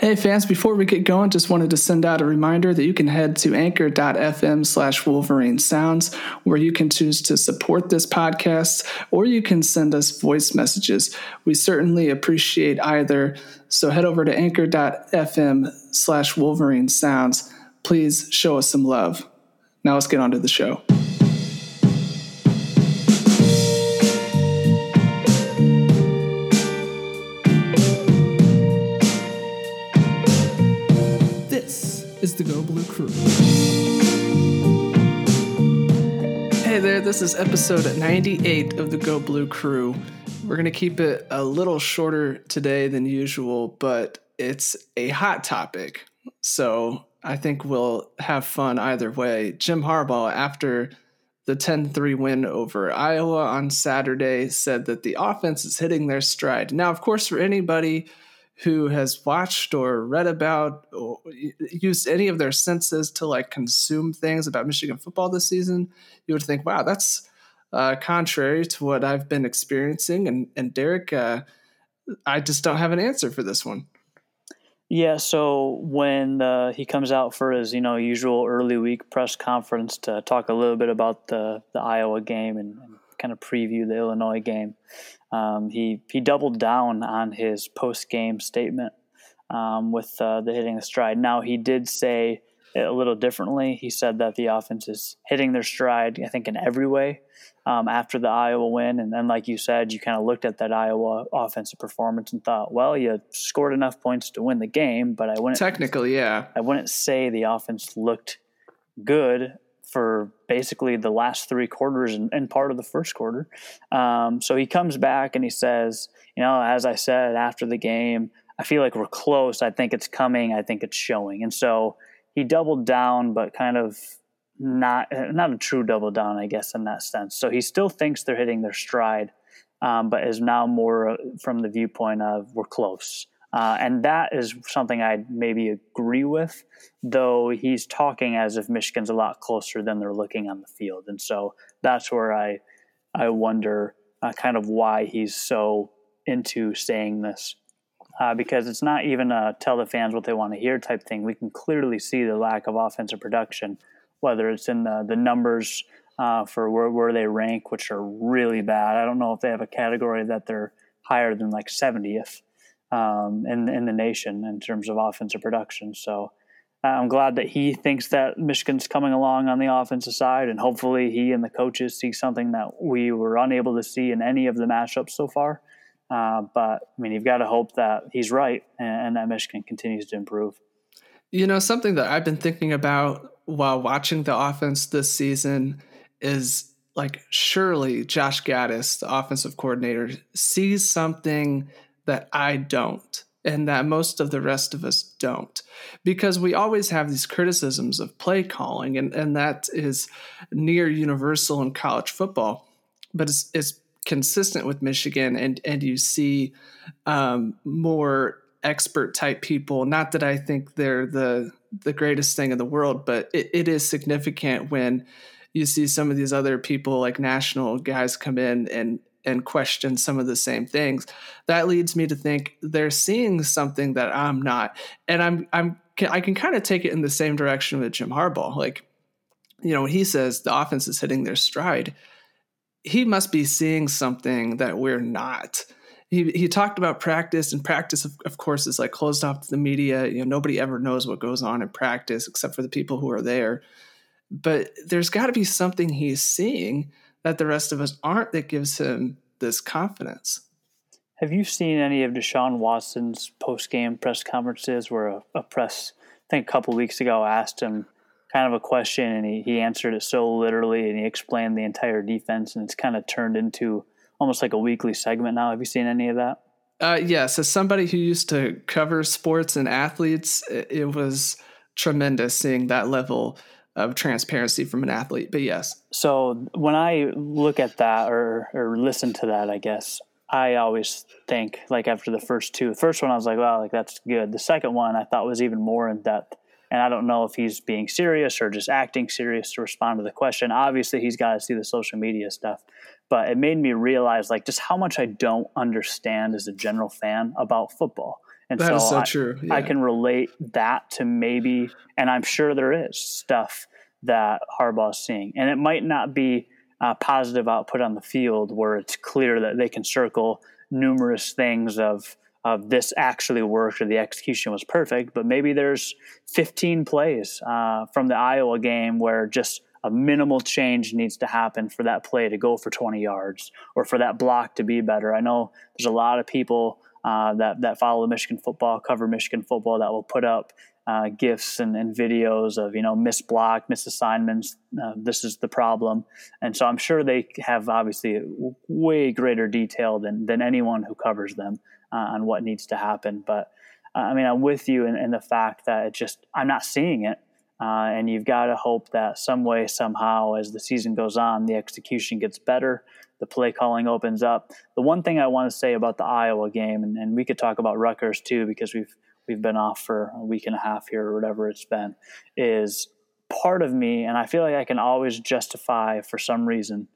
Hey fans, before we get going, just wanted to send out a reminder that you can head to anchor.fm slash Wolverine Sounds, where you can choose to support this podcast or you can send us voice messages. We certainly appreciate either. So head over to anchor.fm slash Wolverine Sounds. Please show us some love. Now let's get on to the show. Hey there, this is episode 98 of the Go Blue Crew. We're going to keep it a little shorter today than usual, but it's a hot topic. So I think we'll have fun either way. Jim Harbaugh, after the 10 3 win over Iowa on Saturday, said that the offense is hitting their stride. Now, of course, for anybody who has watched or read about or used any of their senses to like consume things about Michigan football this season, you would think, wow, that's uh, contrary to what I've been experiencing. And, and Derek, uh, I just don't have an answer for this one. Yeah, so when uh, he comes out for his you know usual early week press conference to talk a little bit about the the Iowa game and, and kind of preview the Illinois game, um, he he doubled down on his post game statement um, with uh, the hitting the stride. Now he did say it a little differently. He said that the offense is hitting their stride. I think in every way um, after the Iowa win. And then, like you said, you kind of looked at that Iowa offensive performance and thought, well, you scored enough points to win the game, but I wouldn't technically, yeah, I wouldn't say the offense looked good for basically the last three quarters and, and part of the first quarter. Um, so he comes back and he says, you know, as I said after the game, I feel like we're close. I think it's coming. I think it's showing. And so he doubled down, but kind of not not a true double down, I guess, in that sense. So he still thinks they're hitting their stride, um, but is now more uh, from the viewpoint of we're close. Uh, and that is something I maybe agree with, though he's talking as if Michigan's a lot closer than they're looking on the field, and so that's where I I wonder uh, kind of why he's so into saying this. Uh, because it's not even a tell the fans what they want to hear type thing. We can clearly see the lack of offensive production whether it's in the, the numbers uh, for where, where they rank, which are really bad. I don't know if they have a category that they're higher than like 70th um, in, in the nation in terms of offensive production. So uh, I'm glad that he thinks that Michigan's coming along on the offensive side, and hopefully he and the coaches see something that we were unable to see in any of the matchups so far. Uh, but I mean, you've got to hope that he's right and, and that Michigan continues to improve. You know, something that I've been thinking about while watching the offense this season is like surely Josh Gattis, the offensive coordinator, sees something that I don't and that most of the rest of us don't. Because we always have these criticisms of play calling, and, and that is near universal in college football. But it's, it's consistent with Michigan, and, and you see um, more expert type people. Not that I think they're the the greatest thing in the world, but it, it is significant when you see some of these other people like national guys come in and and question some of the same things. That leads me to think they're seeing something that I'm not, and I'm I'm I can kind of take it in the same direction with Jim Harbaugh. Like, you know, when he says the offense is hitting their stride, he must be seeing something that we're not he he talked about practice and practice of, of course is like closed off to the media you know nobody ever knows what goes on in practice except for the people who are there but there's got to be something he's seeing that the rest of us aren't that gives him this confidence have you seen any of deshaun watson's post-game press conferences where a, a press i think a couple weeks ago asked him kind of a question and he, he answered it so literally and he explained the entire defense and it's kind of turned into almost like a weekly segment now. Have you seen any of that? Uh, yes, as somebody who used to cover sports and athletes, it, was tremendous seeing that level of transparency from an athlete. But yes. So when I look at that or or listen to that, I guess I always think like after the first two, the first one I was like, wow, like that's good. The second one I thought was even more in depth. And I don't know if he's being serious or just acting serious to respond to the question. Obviously, he's got to see the social media stuff but it made me realize like just how much I don't understand as a general fan about football. And that so, is so I, true. I can relate that to maybe, and I'm sure there is stuff that Harbaugh's seeing, and it might not be uh, positive output on the field where it's clear that they can circle numerous things of of this actually worked or the execution was perfect, but maybe there's 15 plays uh, from the Iowa game where just a minimal change needs to happen for that play to go for 20 yards or for that block to be better. I know there's a lot of people uh, that that follow Michigan football, cover Michigan football, that will put up uh, gifs and, and, videos of you know missed block, missed assignments. Uh, this is the problem, and so I'm sure they have obviously way greater detail than than anyone who covers them uh, on what needs to happen. But uh, I mean, I'm with you in, in, the fact that it just I'm not seeing it, uh, and you've got to hope that some way somehow as the season goes on, the execution gets better. The play calling opens up. The one thing I want to say about the Iowa game, and, and we could talk about Rutgers too, because we've we've been off for a week and a half here or whatever it's been, is part of me, and I feel like I can always justify for some reason.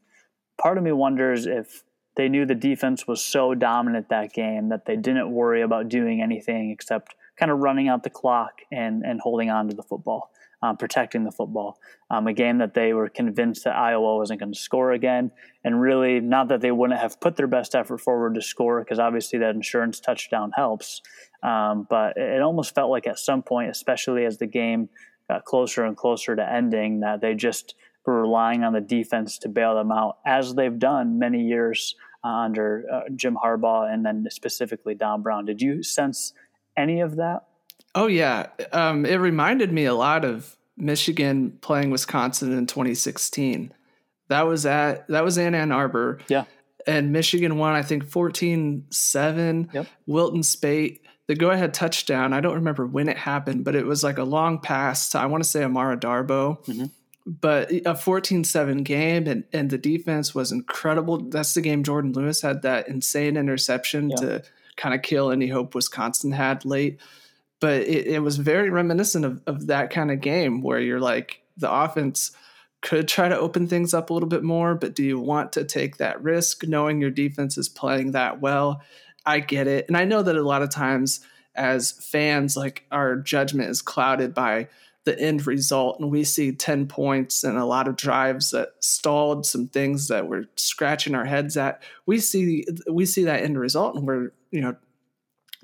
Part of me wonders if they knew the defense was so dominant that game that they didn't worry about doing anything except kind of running out the clock and, and holding on to the football, um, protecting the football. Um, a game that they were convinced that Iowa wasn't going to score again. And really, not that they wouldn't have put their best effort forward to score, because obviously that insurance touchdown helps. Um, but it almost felt like at some point, especially as the game got closer and closer to ending, that they just were relying on the defense to bail them out, as they've done many years uh, under uh, Jim Harbaugh and then specifically Don Brown. Did you sense any of that? Oh yeah, um, it reminded me a lot of Michigan playing Wisconsin in 2016. That was at that was in Ann Arbor. Yeah. And Michigan won, I think 14-7. Yep. Wilton Speight, the go-ahead touchdown. I don't remember when it happened, but it was like a long pass to I want to say Amara Darboh. Mm-hmm but a 14-7 game and, and the defense was incredible that's the game jourdan lewis had that insane interception Yeah. to kind of kill any hope wisconsin had late but it, it was very reminiscent of, of that kind of game where you're like the offense could try to open things up a little bit more but do you want to take that risk knowing your defense is playing that well? I get it. And i know that a lot of times as fans like our judgment is clouded by the end result and we see 10 points and a lot of drives that stalled some things that we're scratching our heads at. We see we see that end result and we're you know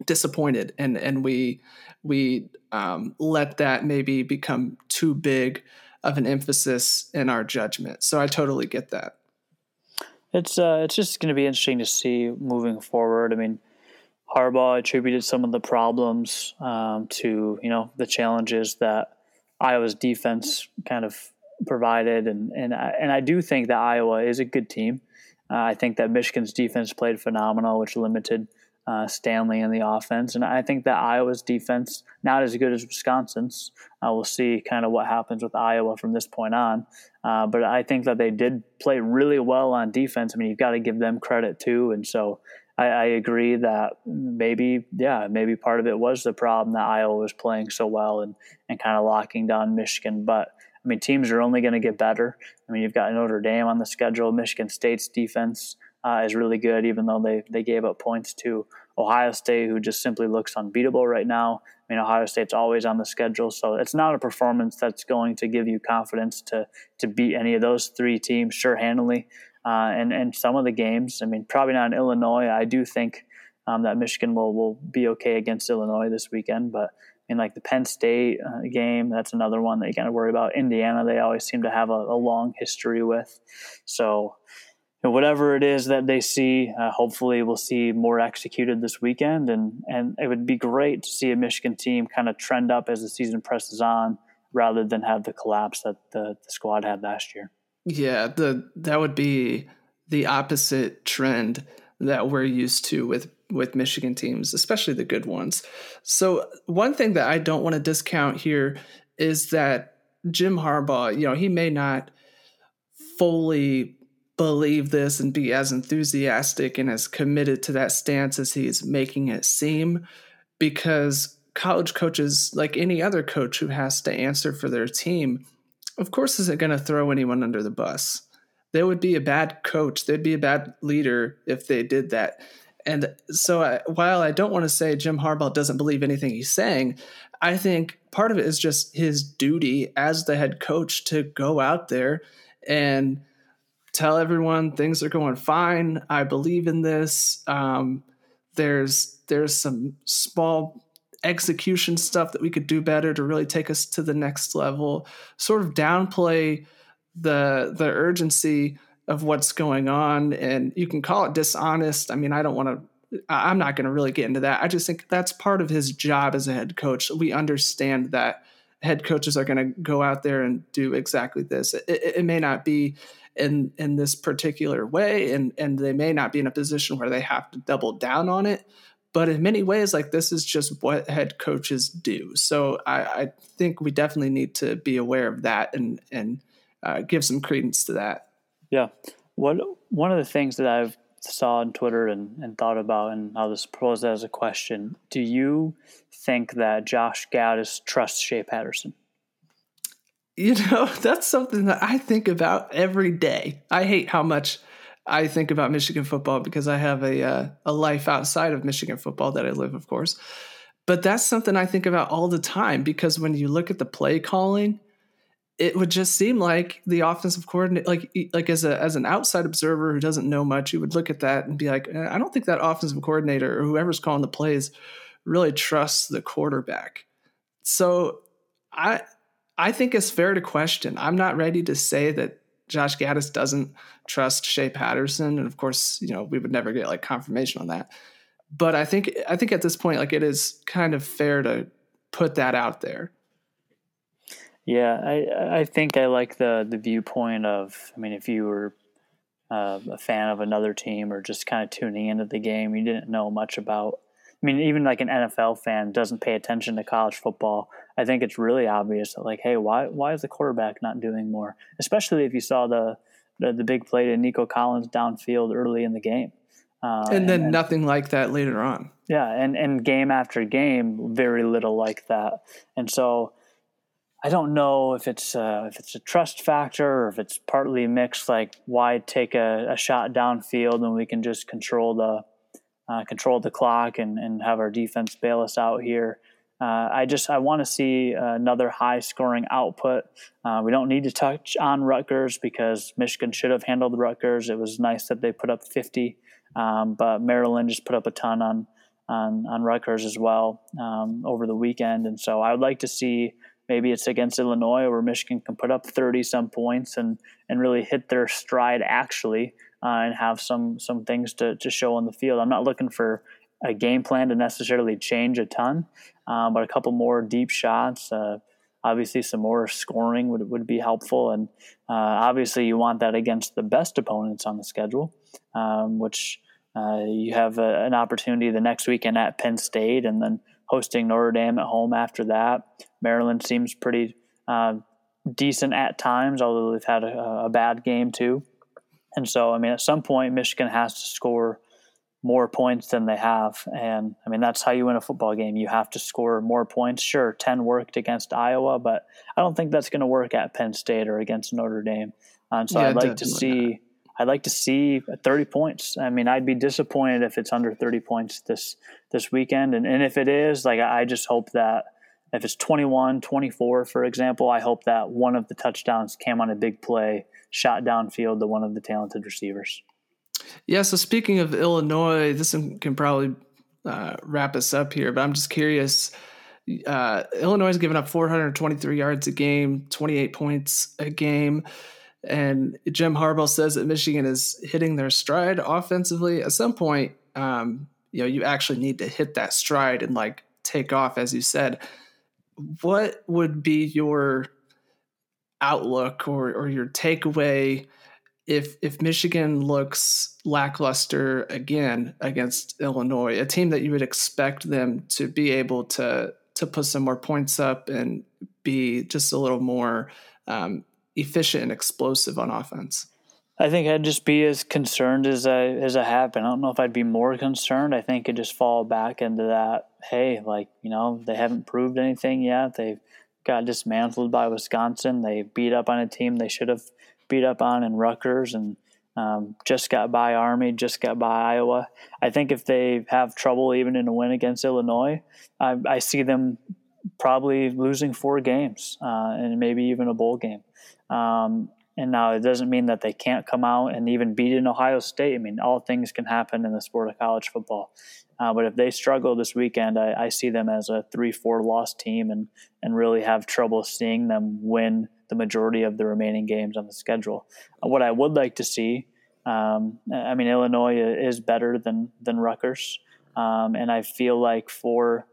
disappointed and and we we um, let that maybe become too big of an emphasis in our judgment so i totally get that It's uh, it's just going to be interesting to see moving forward. I mean, Harbaugh attributed some of the problems um, to you know the challenges that Iowa's defense kind of provided, and and I, and I do think that Iowa is a good team. Uh, I think that Michigan's defense played phenomenal, which limited uh, Stanley in the offense, and I think that Iowa's defense not as good as Wisconsin's. Uh, we'll see kind of what happens with Iowa from this point on. Uh, but I think that they did play really well on defense. I mean, you've got to give them credit too, and so I, I, agree that maybe, yeah, maybe part of it was the problem that Iowa was playing so well and, and kind of locking down Michigan. But I mean, teams are only going to get better. I mean, you've got Notre Dame on the schedule. Michigan State's defense uh, is really good, even though they, they gave up points to Ohio State, who just simply looks unbeatable right now. I mean, Ohio State's always on the schedule, so it's not a performance that's going to give you confidence to to beat any of those three teams sure handily. Uh, and and some of the games, I mean, probably not in Illinois. I do think um, that Michigan will will be okay against Illinois this weekend, but I mean, like the Penn State uh, game, that's another one that you got to worry about. Indiana, they always seem to have a, a long history with, so. Know, whatever it is that they see, uh, hopefully we'll see more executed this weekend, and and it would be great to see a Michigan team kind of trend up as the season presses on, rather than have the collapse that the, the squad had last year. Yeah, the that would be the opposite trend that we're used to with with Michigan teams, especially the good ones. So one thing that I don't want to discount here is that Jim Harbaugh, you know, he may not fully believe this and be as enthusiastic and as committed to that stance as he's making it seem because college coaches like any other coach who has to answer for their team of course isn't going to throw anyone under the bus. They would be a bad coach. They'd be a bad leader if they did that. And so I, while I don't want to say Jim Harbaugh doesn't believe anything he's saying, I think part of it is just his duty as the head coach to go out there and tell everyone things are going fine. I believe in this. Um, there's there's some small execution stuff that we could do better to really take us to the next level. Sort of downplay the the urgency of what's going on, and you can call it dishonest. I mean, I don't want to I'm not going to really get into that. I just think that's part of his job as a head coach. We understand that head coaches are going to go out there and do exactly this. It, it, it, may not be in in this particular way, and and they may not be in a position where they have to double down on it. But in many ways, like this is just what head coaches do. So I, I think we definitely need to be aware of that and and uh, give some credence to that. Yeah. What one of the things that I've saw on Twitter and, and thought about, and I'll just pose that as a question. Do you think that Josh Gattis trusts Shea Patterson? You know, that's something that I think about every day. I hate how much I think about Michigan football because I have a uh, a life outside of Michigan football that I live, of course. But that's something I think about all the time because when you look at the play calling, it would just seem like the offensive coordinator, like like as a as an outside observer who doesn't know much, you would look at that and be like, eh, I don't think that offensive coordinator or whoever's calling the plays really trusts the quarterback. So I I think it's fair to question. I'm not ready to say that Josh Gattis doesn't trust Shea Patterson, and of course, you know we would never get like confirmation on that. But I think I think at this point, like it is kind of fair to put that out there. Yeah, I I think I like the the viewpoint of I mean, if you were uh, a fan of another team or just kind of tuning into the game, you didn't know much about. I mean, even like an NFL fan doesn't pay attention to college football. I think it's really obvious that like, hey, why why is the quarterback not doing more? Especially if you saw the the, the big play to Nico Collins downfield early in the game. Uh, and then and, nothing like that later on. Yeah, and and game after game, very little like that. And so I don't know if it's uh, if it's a trust factor or if it's partly mixed. Like, why take a, a shot downfield when we can just control the uh, control the clock and, and have our defense bail us out here? Uh, I just I want to see another high scoring output. Uh, we don't need to touch on Rutgers because Michigan should have handled Rutgers. It was nice that they put up 50, um, but Maryland just put up a ton on on, on Rutgers as well um, over the weekend, and so I would like to see maybe it's against Illinois where Michigan can put up 30 some points and, and really hit their stride actually uh, and have some, some things to, to show on the field. I'm not looking for a game plan to necessarily change a ton, uh, but a couple more deep shots, uh, obviously some more scoring would, would be helpful. And uh, obviously you want that against the best opponents on the schedule, um, which uh, you have a, an opportunity the next weekend at Penn State and then hosting Notre Dame at home after that. Maryland seems pretty uh, decent at times, although they've had a, a, bad game too. And so, I mean, at some point, Michigan has to score more points than they have. And I mean, that's how you win a football game. You have to score more points. Sure, 10 worked against Iowa, but I don't think that's going to work at Penn State or against Notre Dame. And so yeah, I'd like to see. I'd like to see 30 points. I mean, I'd be disappointed if it's under 30 points this this weekend. And, and if it is, like, I just hope that if it's 21, 24, for example, I hope that one of the touchdowns came on a big play, shot downfield to one of the talented receivers. Yeah. So speaking of Illinois, this can probably uh, wrap us up here, but I'm just curious. Uh, Illinois has given up 423 yards a game, 28 points a game. And Jim Harbaugh says that Michigan is hitting their stride offensively. At some point, um, you know, you actually need to hit that stride and like take off, as you said. What would be your outlook or, or your takeaway if if Michigan looks lackluster again against Illinois, a team that you would expect them to be able to to put some more points up and be just a little more um, efficient and explosive on offense. I think I'd just be as concerned as I as I have been. I don't know if I'd be more concerned. I think it just fall back into that. Hey, like you know, they haven't proved anything yet. They've got dismantled by Wisconsin. They beat up on a team they should have beat up on in Rutgers, and Um, just got by Army, just got by Iowa. I think if they have trouble even in a win against Illinois, I, I see them probably losing four games uh, and maybe even a bowl game. Um, and now it doesn't mean that they can't come out and even beat in Ohio State. I mean, all things can happen in the sport of college football. Uh, but if they struggle this weekend, I, I see them as a three-four loss team, and and really have trouble seeing them win the majority of the remaining games on the schedule. Uh, what I would like to see, um, I mean, Illinois is better than than Rutgers, um, and I feel like for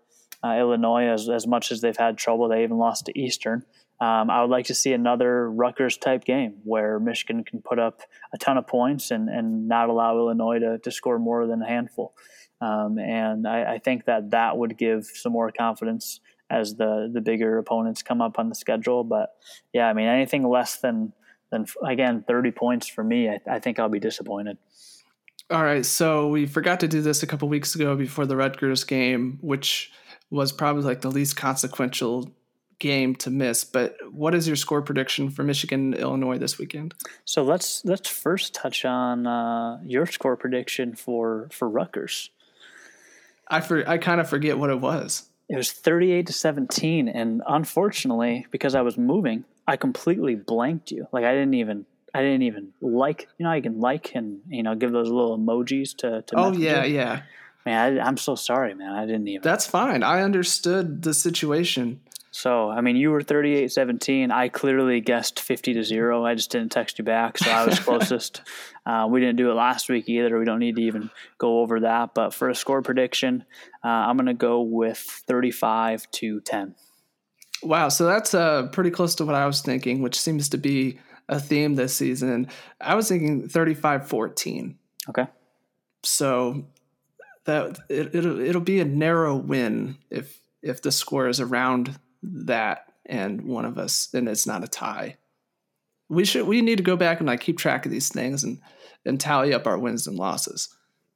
uh, Illinois, as as much as they've had trouble, they even lost to Eastern. Um, I would like to see another Rutgers type game where Michigan can put up a ton of points and, and not allow Illinois to, to score more than a handful. Um, and I, I, think that that would give some more confidence as the, the bigger opponents come up on the schedule. But yeah, I mean, anything less than, than again, 30 points for me, I, I think I'll be disappointed. All right. So we forgot to do this a couple weeks ago before the Rutgers game, which was probably like the least consequential game to miss. But what is your score prediction for Michigan Illinois this weekend? So let's let's first touch on uh, your score prediction for for Rutgers. I for, I kind of forget what it was. It was 38 to 17 and unfortunately because I was moving, I completely blanked you. Like I didn't even I didn't even like, you know, I can like and you know give those little emojis to to Oh yeah, yeah. Man, I, am so sorry, man. I didn't even. That's fine. I understood the situation. So, I mean, you were 38 17. I clearly guessed 50 to 0. I just didn't text you back, so I was closest. uh, we didn't do it last week either. We don't need to even go over that. But for a score prediction, uh, I'm going to go with 35 to 10. Wow. So that's uh, pretty close to what I was thinking, which seems to be a theme this season. I was thinking 35 14. Okay. So that it, it'll it'll be a narrow win if if the score is around that and one of us and it's not a tie. We should we need to go back and like keep track of these things and and tally up our wins and losses.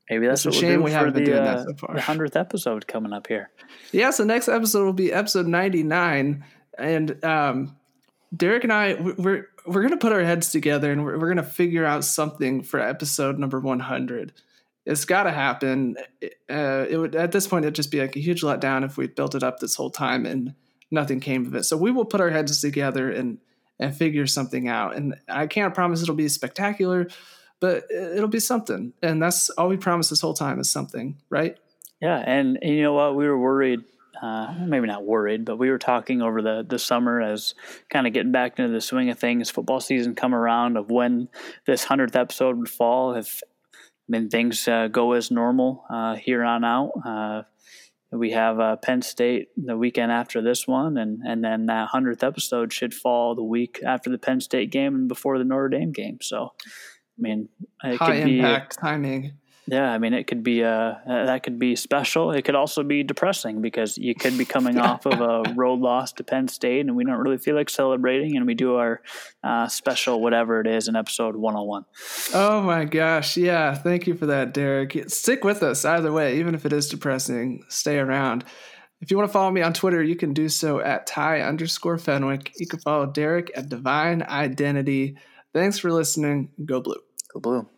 Maybe that's it's a shame we haven't the, been doing uh, that so far. The hundredth episode coming up here. Yeah, so next episode will be episode ninety nine, and um, Derek and I we're we're gonna put our heads together and we're, we're gonna figure out something for episode number one hundred. It's got to happen. Uh, it would at this point it'd just be like a huge letdown if we built it up this whole time and nothing came of it. So we will put our heads together and and figure something out. And I can't promise it'll be spectacular, but it'll be something. And that's all we promised this whole time is something, right? Yeah, and, and you know what? We were worried. Uh, maybe not worried, but we were talking over the, the summer as kind of getting back into the swing of things, football season come around of when this hundredth episode would fall. If I mean things uh, go as normal uh, here on out, uh, we have uh, Penn State the weekend after this one, and and then that hundredth episode should fall the week after the Penn State game and before the Notre Dame game. So, I mean, it high could impact be, timing. Yeah, I mean, it could be uh, uh, that could be special. It could also be depressing because you could be coming off of a road loss to Penn State, and we don't really feel like celebrating, and we do our uh, special whatever it is in episode 101. Oh my gosh! Yeah, thank you for that, Derek. Stick with us either way, even if it is depressing. Stay around. If you want to follow me on Twitter, you can do so at Ty underscore Fenwick. You can follow Derek at Divine Identity. Thanks for listening. Go Blue. Go Blue.